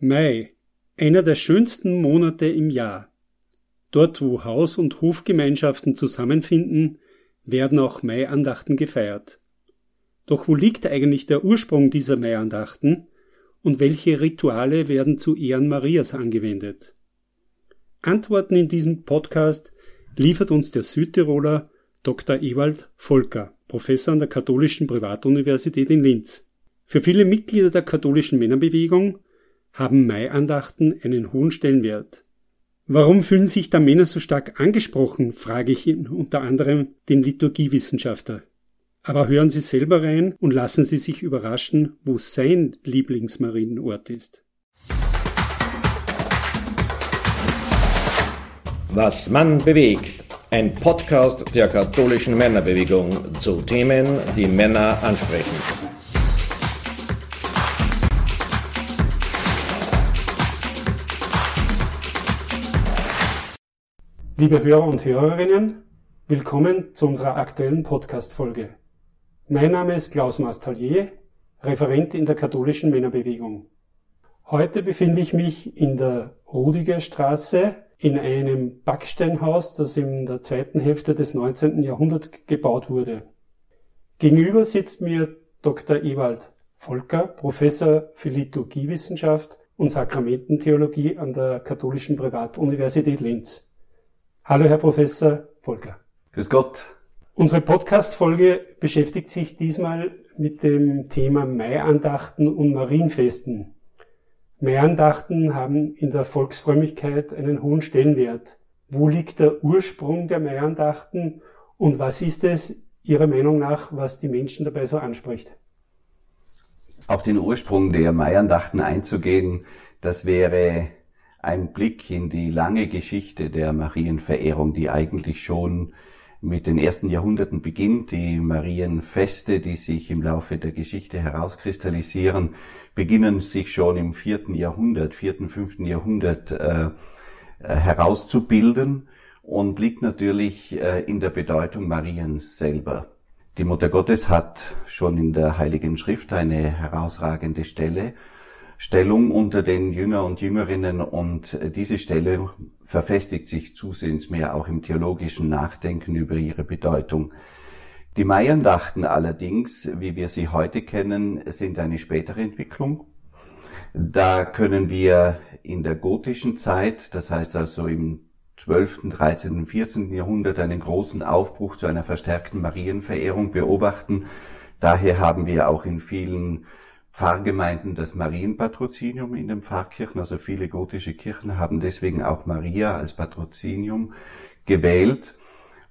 Mai, einer der schönsten Monate im Jahr. Dort, wo Haus- und Hofgemeinschaften zusammenfinden, werden auch Maiandachten gefeiert. Doch wo liegt eigentlich der Ursprung dieser Maiandachten und welche Rituale werden zu Ehren Marias angewendet? Antworten in diesem Podcast liefert uns der Südtiroler Dr. Ewald Volker, Professor an der Katholischen Privatuniversität in Linz. Für viele Mitglieder der katholischen Männerbewegung haben Maiandachten einen hohen Stellenwert. Warum fühlen sich da Männer so stark angesprochen, frage ich ihn unter anderem den Liturgiewissenschaftler. Aber hören Sie selber rein und lassen Sie sich überraschen, wo sein Lieblingsmarienort ist. Was Mann bewegt. Ein Podcast der katholischen Männerbewegung zu Themen, die Männer ansprechen. Liebe Hörer und Hörerinnen, willkommen zu unserer aktuellen Podcast-Folge. Mein Name ist Klaus Mastallier, Referent in der katholischen Männerbewegung. Heute befinde ich mich in der Rudiger Straße in einem Backsteinhaus, das in der zweiten Hälfte des 19. Jahrhunderts gebaut wurde. Gegenüber sitzt mir Dr. Ewald Volker, Professor für Liturgiewissenschaft und Sakramententheologie an der katholischen Privatuniversität Linz. Hallo, Herr Professor Volker. Grüß Gott. Unsere Podcast-Folge beschäftigt sich diesmal mit dem Thema Maiandachten und Marienfesten. Maiandachten haben in der Volksfrömmigkeit einen hohen Stellenwert. Wo liegt der Ursprung der Maiandachten und was ist es Ihrer Meinung nach, was die Menschen dabei so anspricht? Auf den Ursprung der Maiandachten einzugehen, das wäre ein Blick in die lange Geschichte der Marienverehrung, die eigentlich schon mit den ersten Jahrhunderten beginnt. Die Marienfeste, die sich im Laufe der Geschichte herauskristallisieren, beginnen sich schon im vierten Jahrhundert, vierten, fünften Jahrhundert äh, herauszubilden und liegt natürlich äh, in der Bedeutung Mariens selber. Die Mutter Gottes hat schon in der Heiligen Schrift eine herausragende Stelle Stellung unter den Jünger und Jüngerinnen und diese Stelle verfestigt sich zusehends mehr auch im theologischen Nachdenken über ihre Bedeutung. Die Maiendachten allerdings, wie wir sie heute kennen, sind eine spätere Entwicklung. Da können wir in der gotischen Zeit, das heißt also im 12., 13., 14. Jahrhundert einen großen Aufbruch zu einer verstärkten Marienverehrung beobachten. Daher haben wir auch in vielen Pfarrgemeinden das Marienpatrozinium in den Pfarrkirchen, also viele gotische Kirchen haben deswegen auch Maria als Patrozinium gewählt.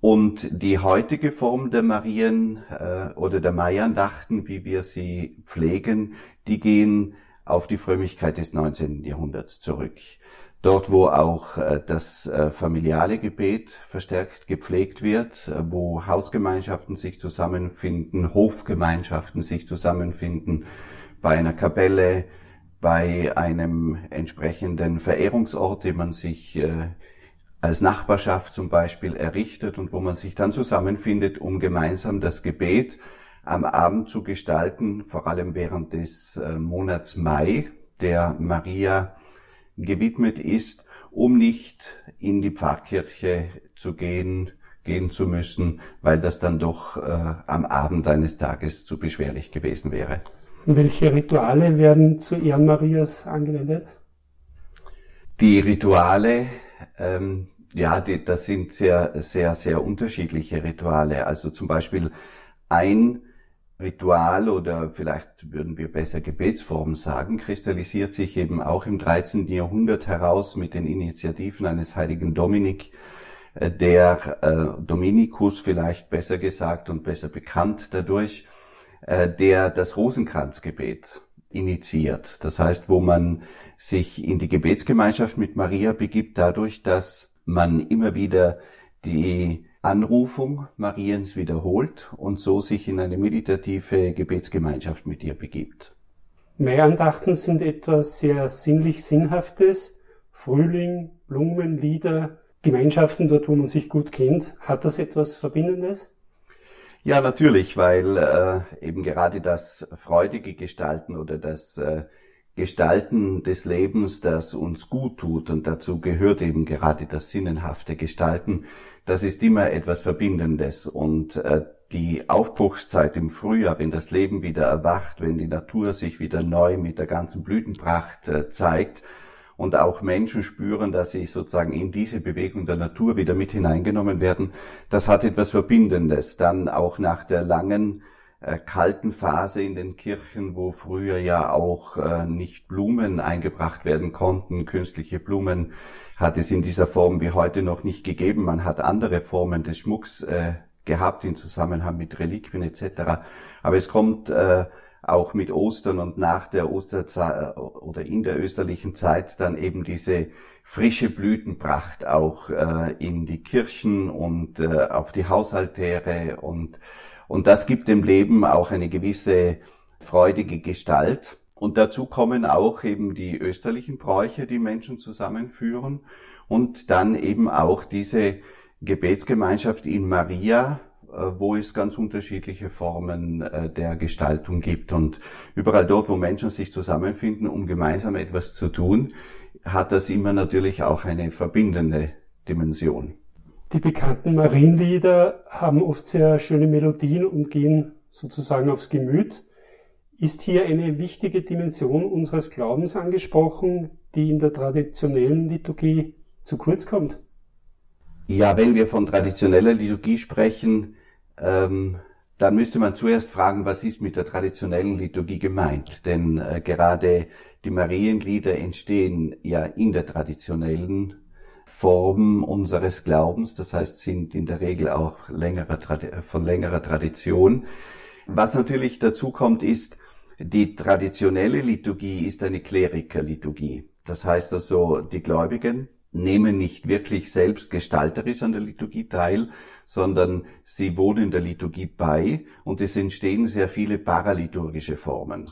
Und die heutige Form der Marien äh, oder der Maiandachten, wie wir sie pflegen, die gehen auf die Frömmigkeit des 19. Jahrhunderts zurück. Dort, wo auch äh, das äh, familiale Gebet verstärkt gepflegt wird, äh, wo Hausgemeinschaften sich zusammenfinden, Hofgemeinschaften sich zusammenfinden, bei einer Kapelle, bei einem entsprechenden Verehrungsort, den man sich äh, als Nachbarschaft zum Beispiel errichtet und wo man sich dann zusammenfindet, um gemeinsam das Gebet am Abend zu gestalten, vor allem während des äh, Monats Mai, der Maria gewidmet ist, um nicht in die Pfarrkirche zu gehen, gehen zu müssen, weil das dann doch äh, am Abend eines Tages zu beschwerlich gewesen wäre. Und welche Rituale werden zu Ehren Marias angewendet? Die Rituale, ähm, ja, die, das sind sehr, sehr, sehr unterschiedliche Rituale. Also zum Beispiel ein Ritual oder vielleicht würden wir besser Gebetsform sagen, kristallisiert sich eben auch im 13. Jahrhundert heraus mit den Initiativen eines heiligen Dominik, äh, der äh, Dominikus vielleicht besser gesagt und besser bekannt dadurch, äh, der das Rosenkranzgebet initiiert. Das heißt, wo man sich in die Gebetsgemeinschaft mit Maria begibt, dadurch, dass man immer wieder die Anrufung Mariens wiederholt und so sich in eine meditative Gebetsgemeinschaft mit ihr begibt. Maiandachten sind etwas sehr sinnlich Sinnhaftes. Frühling, Blumen, Lieder, Gemeinschaften dort, wo man sich gut kennt. Hat das etwas Verbindendes? Ja, natürlich, weil äh, eben gerade das freudige Gestalten oder das äh, Gestalten des Lebens, das uns gut tut, und dazu gehört eben gerade das sinnenhafte Gestalten, das ist immer etwas Verbindendes. Und äh, die Aufbruchszeit im Frühjahr, wenn das Leben wieder erwacht, wenn die Natur sich wieder neu mit der ganzen Blütenpracht äh, zeigt und auch Menschen spüren, dass sie sozusagen in diese Bewegung der Natur wieder mit hineingenommen werden, das hat etwas Verbindendes. Dann auch nach der langen äh, kalten Phase in den Kirchen, wo früher ja auch äh, nicht Blumen eingebracht werden konnten, künstliche Blumen hat es in dieser Form wie heute noch nicht gegeben. Man hat andere Formen des Schmucks äh, gehabt in Zusammenhang mit Reliquien etc. Aber es kommt äh, auch mit Ostern und nach der Osterzeit oder in der österlichen Zeit dann eben diese frische Blütenpracht auch äh, in die Kirchen und äh, auf die Hausaltäre und und das gibt dem Leben auch eine gewisse freudige Gestalt. Und dazu kommen auch eben die österlichen Bräuche, die Menschen zusammenführen und dann eben auch diese Gebetsgemeinschaft in Maria, äh, wo es ganz unterschiedliche Formen äh, der Gestaltung gibt. Und überall dort, wo Menschen sich zusammenfinden, um gemeinsam etwas zu tun, hat das immer natürlich auch eine verbindende Dimension. Die bekannten Marienlieder haben oft sehr schöne Melodien und gehen sozusagen aufs Gemüt. Ist hier eine wichtige Dimension unseres Glaubens angesprochen, die in der traditionellen Liturgie zu kurz kommt? Ja, wenn wir von traditioneller Liturgie sprechen, ähm, dann müsste man zuerst fragen, was ist mit der traditionellen Liturgie gemeint? Denn äh, gerade die Marienlieder entstehen ja in der traditionellen Form unseres Glaubens, das heißt, sind in der Regel auch längerer, von längerer Tradition. Was natürlich dazu kommt, ist, die traditionelle Liturgie ist eine Klerikerliturgie. Das heißt also, die Gläubigen nehmen nicht wirklich selbst gestalterisch an der Liturgie teil, sondern sie wohnen der Liturgie bei und es entstehen sehr viele paraliturgische Formen.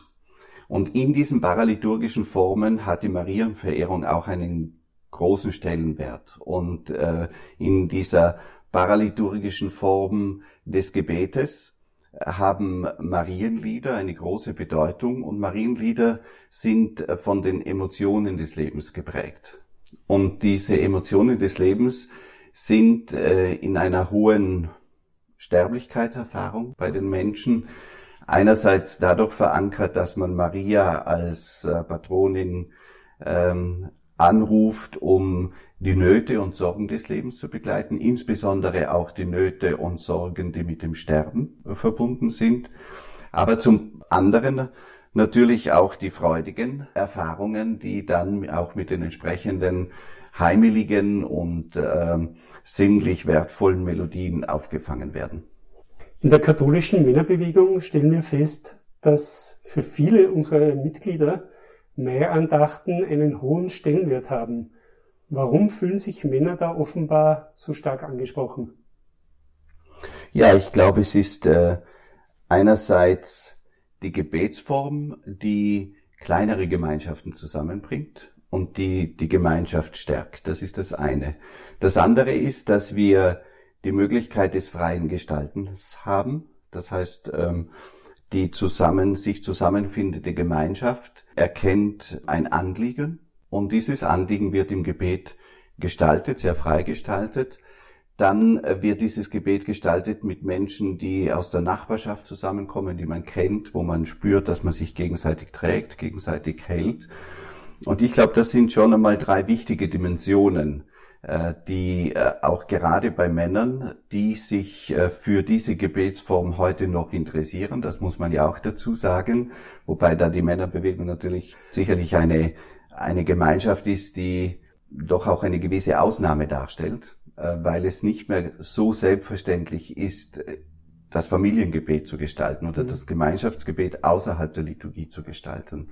Und in diesen paraliturgischen Formen hat die Marienverehrung auch einen großen Stellenwert. Und äh, in dieser paraliturgischen Form des Gebetes haben Marienlieder eine große Bedeutung und Marienlieder sind von den Emotionen des Lebens geprägt. Und diese Emotionen des Lebens sind äh, in einer hohen Sterblichkeitserfahrung bei den Menschen. Einerseits dadurch verankert, dass man Maria als äh, Patronin ähm, anruft, um die Nöte und Sorgen des Lebens zu begleiten, insbesondere auch die Nöte und Sorgen, die mit dem Sterben verbunden sind, aber zum anderen natürlich auch die freudigen Erfahrungen, die dann auch mit den entsprechenden heimeligen und äh, sinnlich wertvollen Melodien aufgefangen werden. In der katholischen Männerbewegung stellen wir fest, dass für viele unserer Mitglieder Maiandachten einen hohen Stellenwert haben. Warum fühlen sich Männer da offenbar so stark angesprochen? Ja, ich glaube, es ist äh, einerseits die Gebetsform, die kleinere Gemeinschaften zusammenbringt und die die Gemeinschaft stärkt. Das ist das eine. Das andere ist, dass wir die Möglichkeit des freien Gestaltens haben. Das heißt, ähm, die zusammen, sich zusammenfindende Gemeinschaft erkennt ein Anliegen und dieses Anliegen wird im Gebet gestaltet, sehr frei gestaltet. Dann wird dieses Gebet gestaltet mit Menschen, die aus der Nachbarschaft zusammenkommen, die man kennt, wo man spürt, dass man sich gegenseitig trägt, gegenseitig hält. Und ich glaube, das sind schon einmal drei wichtige Dimensionen, äh, die äh, auch gerade bei Männern, die sich äh, für diese Gebetsform heute noch interessieren, das muss man ja auch dazu sagen, wobei da die Männerbewegung natürlich sicherlich eine eine Gemeinschaft ist, die doch auch eine gewisse Ausnahme darstellt, weil es nicht mehr so selbstverständlich ist, das Familiengebet zu gestalten oder mhm. das Gemeinschaftsgebet außerhalb der Liturgie zu gestalten.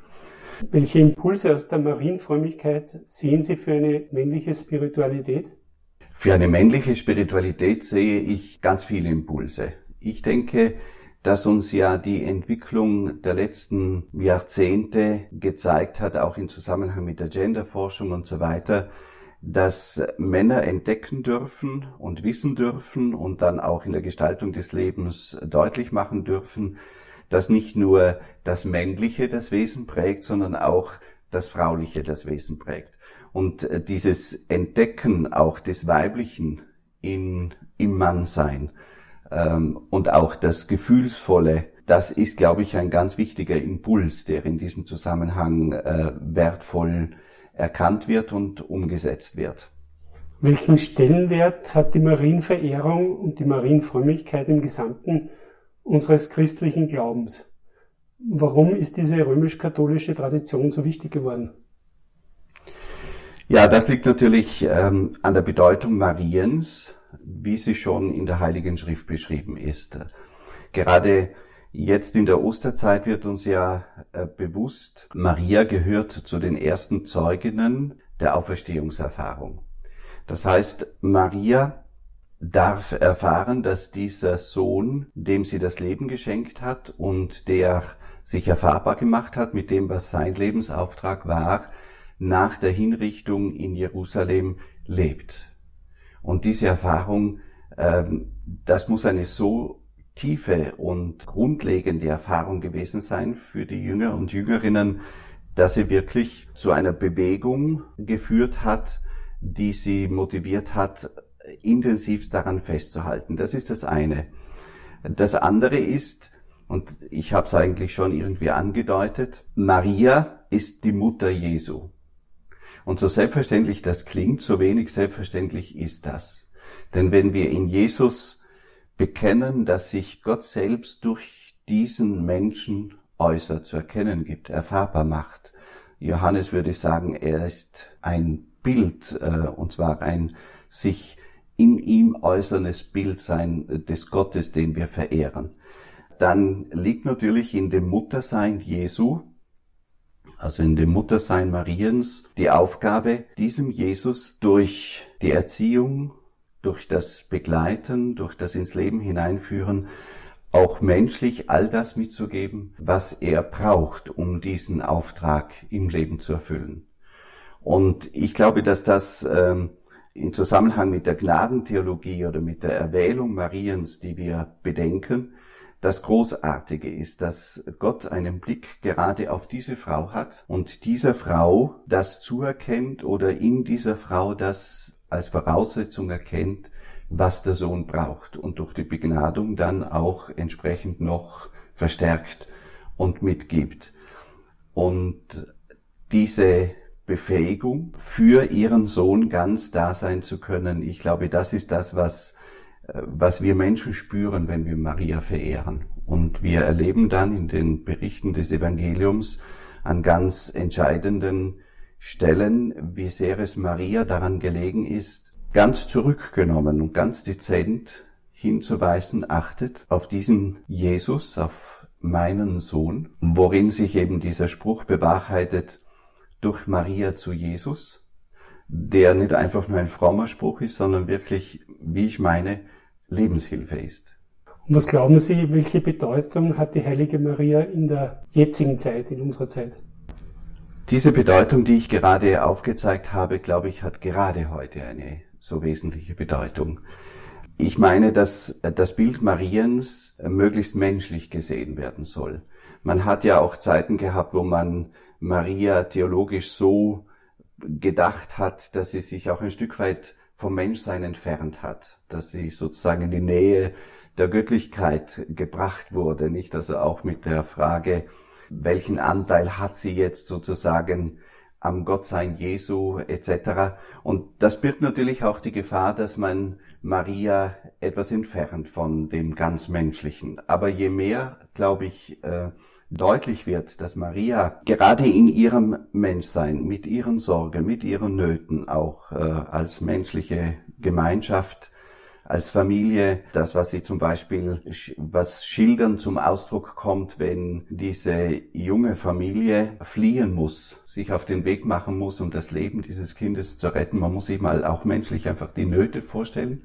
Welche Impulse aus der Marienfrömmigkeit sehen Sie für eine männliche Spiritualität? Für eine männliche Spiritualität sehe ich ganz viele Impulse. Ich denke, dass uns ja die Entwicklung der letzten Jahrzehnte gezeigt hat, auch im Zusammenhang mit der Genderforschung und so weiter, dass Männer entdecken dürfen und wissen dürfen und dann auch in der Gestaltung des Lebens deutlich machen dürfen, dass nicht nur das Männliche das Wesen prägt, sondern auch das Frauliche das Wesen prägt. Und äh, dieses Entdecken auch des Weiblichen in, im Mannsein ähm, und auch das Gefühlsvolle, das ist, glaube ich, ein ganz wichtiger Impuls, der in diesem Zusammenhang äh, wertvoll erkannt wird und umgesetzt wird. Welchen Stellenwert hat die Marienverehrung und die Marienfrömmigkeit im Gesamten unseres christlichen Glaubens? Warum ist diese römisch-katholische Tradition so wichtig geworden? Ja, das liegt natürlich ähm, an der Bedeutung Mariens, wie sie schon in der Heiligen Schrift beschrieben ist. Gerade jetzt in der Osterzeit wird uns ja äh, bewusst, Maria gehört zu den ersten Zeuginnen der Auferstehungserfahrung. Das heißt, Maria darf erfahren, dass dieser Sohn, dem sie das Leben geschenkt hat und der sich erfahrbar gemacht hat mit dem, was sein Lebensauftrag war, nach der Hinrichtung in Jerusalem lebt. Und diese Erfahrung, ähm, das muss eine so tiefe und grundlegende Erfahrung gewesen sein für die Jünger und Jüngerinnen, dass sie wirklich zu einer Bewegung geführt hat, die sie motiviert hat, intensiv daran festzuhalten. Das ist das eine. Das andere ist, und ich habe es eigentlich schon irgendwie angedeutet, Maria ist die Mutter Jesu. Und so selbstverständlich das klingt, so wenig selbstverständlich ist das. Denn wenn wir in Jesus bekennen, dass sich Gott selbst durch diesen Menschen äußert, zu erkennen gibt, erfahrbar macht, Johannes würde sagen, er ist ein Bild, äh, und zwar ein sich in ihm äußerndes Bild sein des Gottes, den wir verehren. Dann liegt natürlich in dem Muttersein Jesu also in dem Muttersein Mariens, die Aufgabe, diesem Jesus durch die Erziehung, durch das Begleiten, durch das ins Leben hineinführen, auch menschlich all das mitzugeben, was er braucht, um diesen Auftrag im Leben zu erfüllen. Und ich glaube, dass das ähm, in Zusammenhang mit der Gnadentheologie oder mit der Erwählung Mariens, die wir bedenken, das Großartige ist, dass Gott einen Blick gerade auf diese Frau hat und dieser Frau das zuerkennt oder in dieser Frau das als Voraussetzung erkennt, was der Sohn braucht und durch die Begnadung dann auch entsprechend noch verstärkt und mitgibt. Und diese Befähigung für ihren Sohn ganz da sein zu können, ich glaube, das ist das, was was wir Menschen spüren, wenn wir Maria verehren. Und wir erleben dann in den Berichten des Evangeliums an ganz entscheidenden Stellen, wie sehr es Maria daran gelegen ist, ganz zurückgenommen und ganz dezent hinzuweisen, achtet auf diesen Jesus, auf meinen Sohn, worin sich eben dieser Spruch bewahrheitet, durch Maria zu Jesus, der nicht einfach nur ein frommer Spruch ist, sondern wirklich, wie ich meine, Lebenshilfe ist. Und was glauben Sie, welche Bedeutung hat die heilige Maria in der jetzigen Zeit, in unserer Zeit? Diese Bedeutung, die ich gerade aufgezeigt habe, glaube ich, hat gerade heute eine so wesentliche Bedeutung. Ich meine, dass das Bild Mariens möglichst menschlich gesehen werden soll. Man hat ja auch Zeiten gehabt, wo man Maria theologisch so gedacht hat, dass sie sich auch ein Stück weit vom Menschsein entfernt hat, dass sie sozusagen in die Nähe der Göttlichkeit gebracht wurde, nicht also auch mit der Frage, welchen Anteil hat sie jetzt sozusagen am Gottsein Jesu etc. Und das birgt natürlich auch die Gefahr, dass man Maria etwas entfernt von dem ganz Menschlichen. Aber je mehr, glaube ich, äh, deutlich wird, dass Maria gerade in ihrem Menschsein, mit ihren Sorgen, mit ihren Nöten auch äh, als menschliche Gemeinschaft, als Familie, das, was sie zum Beispiel, was schildern zum Ausdruck kommt, wenn diese junge Familie fliehen muss, sich auf den Weg machen muss, um das Leben dieses Kindes zu retten. Man muss sich mal auch menschlich einfach die Nöte vorstellen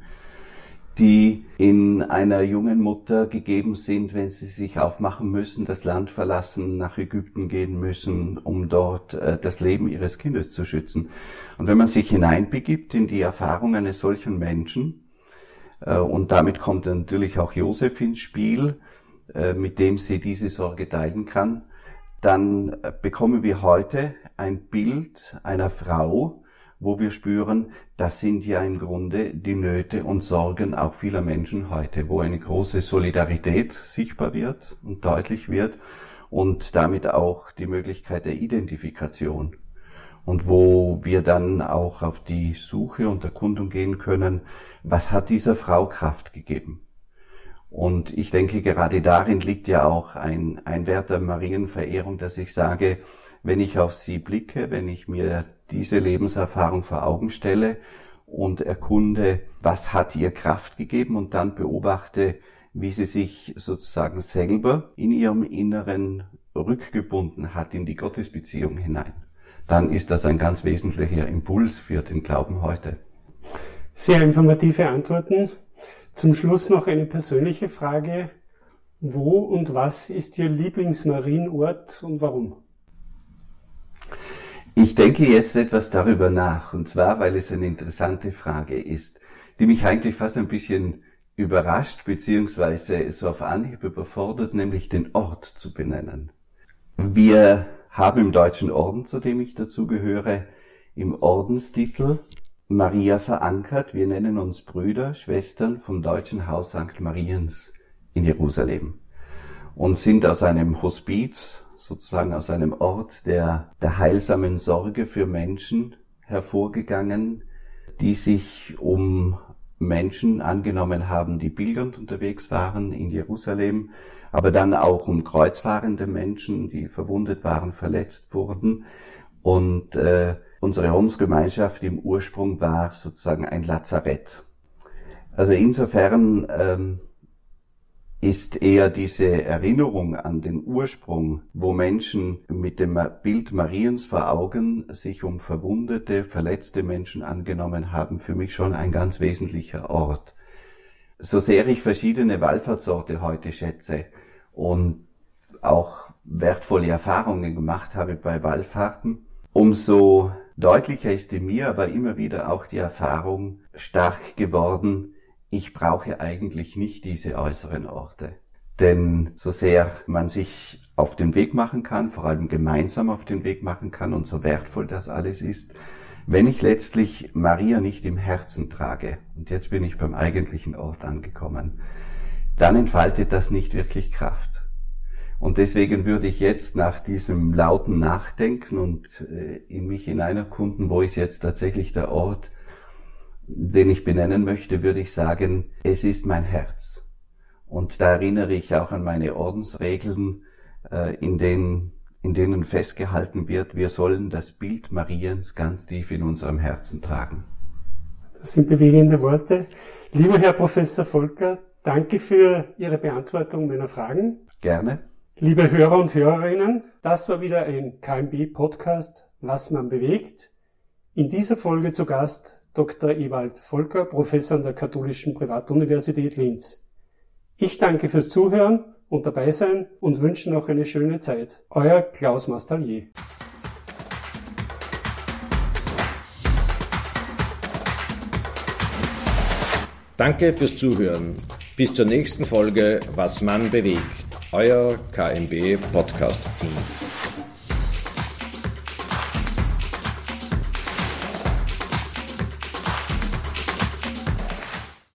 die in einer jungen Mutter gegeben sind, wenn sie sich aufmachen müssen, das Land verlassen, nach Ägypten gehen müssen, um dort äh, das Leben ihres Kindes zu schützen. Und wenn man sich hineinbegibt in die Erfahrung eines solchen Menschen, und damit kommt natürlich auch Josef ins Spiel, äh, mit dem sie diese Sorge teilen kann, dann äh, bekommen wir heute ein Bild einer Frau, wo wir spüren, das sind ja im Grunde die Nöte und Sorgen auch vieler Menschen heute, wo eine große Solidarität sichtbar wird und deutlich wird und damit auch die Möglichkeit der Identifikation. Und wo wir dann auch auf die Suche und Erkundung gehen können, was hat dieser Frau Kraft gegeben? Und ich denke, gerade darin liegt ja auch ein, ein Wert der Marienverehrung, dass ich sage, wenn ich auf sie blicke, wenn ich mir diese Lebenserfahrung vor Augen stelle und erkunde, was hat ihr Kraft gegeben und dann beobachte, wie sie sich sozusagen selber in ihrem Inneren rückgebunden hat in die Gottesbeziehung hinein, dann ist das ein ganz wesentlicher Impuls für den Glauben heute. Sehr informative Antworten. Zum Schluss noch eine persönliche Frage. Wo und was ist Ihr Lieblingsmarienort und warum? Ich denke jetzt etwas darüber nach, und zwar, weil es eine interessante Frage ist, die mich eigentlich fast ein bisschen überrascht, beziehungsweise so auf Anhieb überfordert, nämlich den Ort zu benennen. Wir haben im Deutschen Orden, zu dem ich dazugehöre, im Ordenstitel Maria verankert. Wir nennen uns Brüder, Schwestern vom Deutschen Haus St. Mariens in Jerusalem und sind aus einem Hospiz, sozusagen aus einem Ort der, der heilsamen Sorge für Menschen hervorgegangen, die sich um Menschen angenommen haben, die pilgernd unterwegs waren in Jerusalem, aber dann auch um kreuzfahrende Menschen, die verwundet waren, verletzt wurden. Und äh, unsere Ordensgemeinschaft im Ursprung war sozusagen ein Lazarett. Also insofern ähm, ist eher diese Erinnerung an den Ursprung, wo Menschen mit dem Bild Mariens vor Augen sich um verwundete, verletzte Menschen angenommen haben, für mich schon ein ganz wesentlicher Ort. So sehr ich verschiedene Wallfahrtsorte heute schätze und auch wertvolle Erfahrungen gemacht habe bei Wallfahrten, umso deutlicher ist in mir aber immer wieder auch die Erfahrung stark geworden, ich brauche eigentlich nicht diese äußeren Orte. Denn so sehr man sich auf den Weg machen kann, vor allem gemeinsam auf den Weg machen kann und so wertvoll das alles ist, wenn ich letztlich Maria nicht im Herzen trage, und jetzt bin ich beim eigentlichen Ort angekommen, dann entfaltet das nicht wirklich Kraft. Und deswegen würde ich jetzt nach diesem lauten Nachdenken und äh, in mich hineinerkunden, wo ist jetzt tatsächlich der Ort, den ich benennen möchte, würde ich sagen, es ist mein Herz. Und da erinnere ich auch an meine Ordensregeln, äh, in denen, in denen festgehalten wird, wir sollen das Bild Mariens ganz tief in unserem Herzen tragen. Das sind bewegende Worte. Lieber Herr Professor Volker, danke für Ihre Beantwortung meiner Fragen. Gerne. Liebe Hörer und Hörerinnen, das war wieder ein KMB-Podcast, was man bewegt. In dieser Folge zu Gast Dr. Ewald Volker, Professor an der Katholischen Privatuniversität Linz. Ich danke fürs Zuhören und dabei sein und wünsche noch eine schöne Zeit. Euer Klaus Mastallier. Danke fürs Zuhören. Bis zur nächsten Folge Was man bewegt. Euer KMB Podcast Team.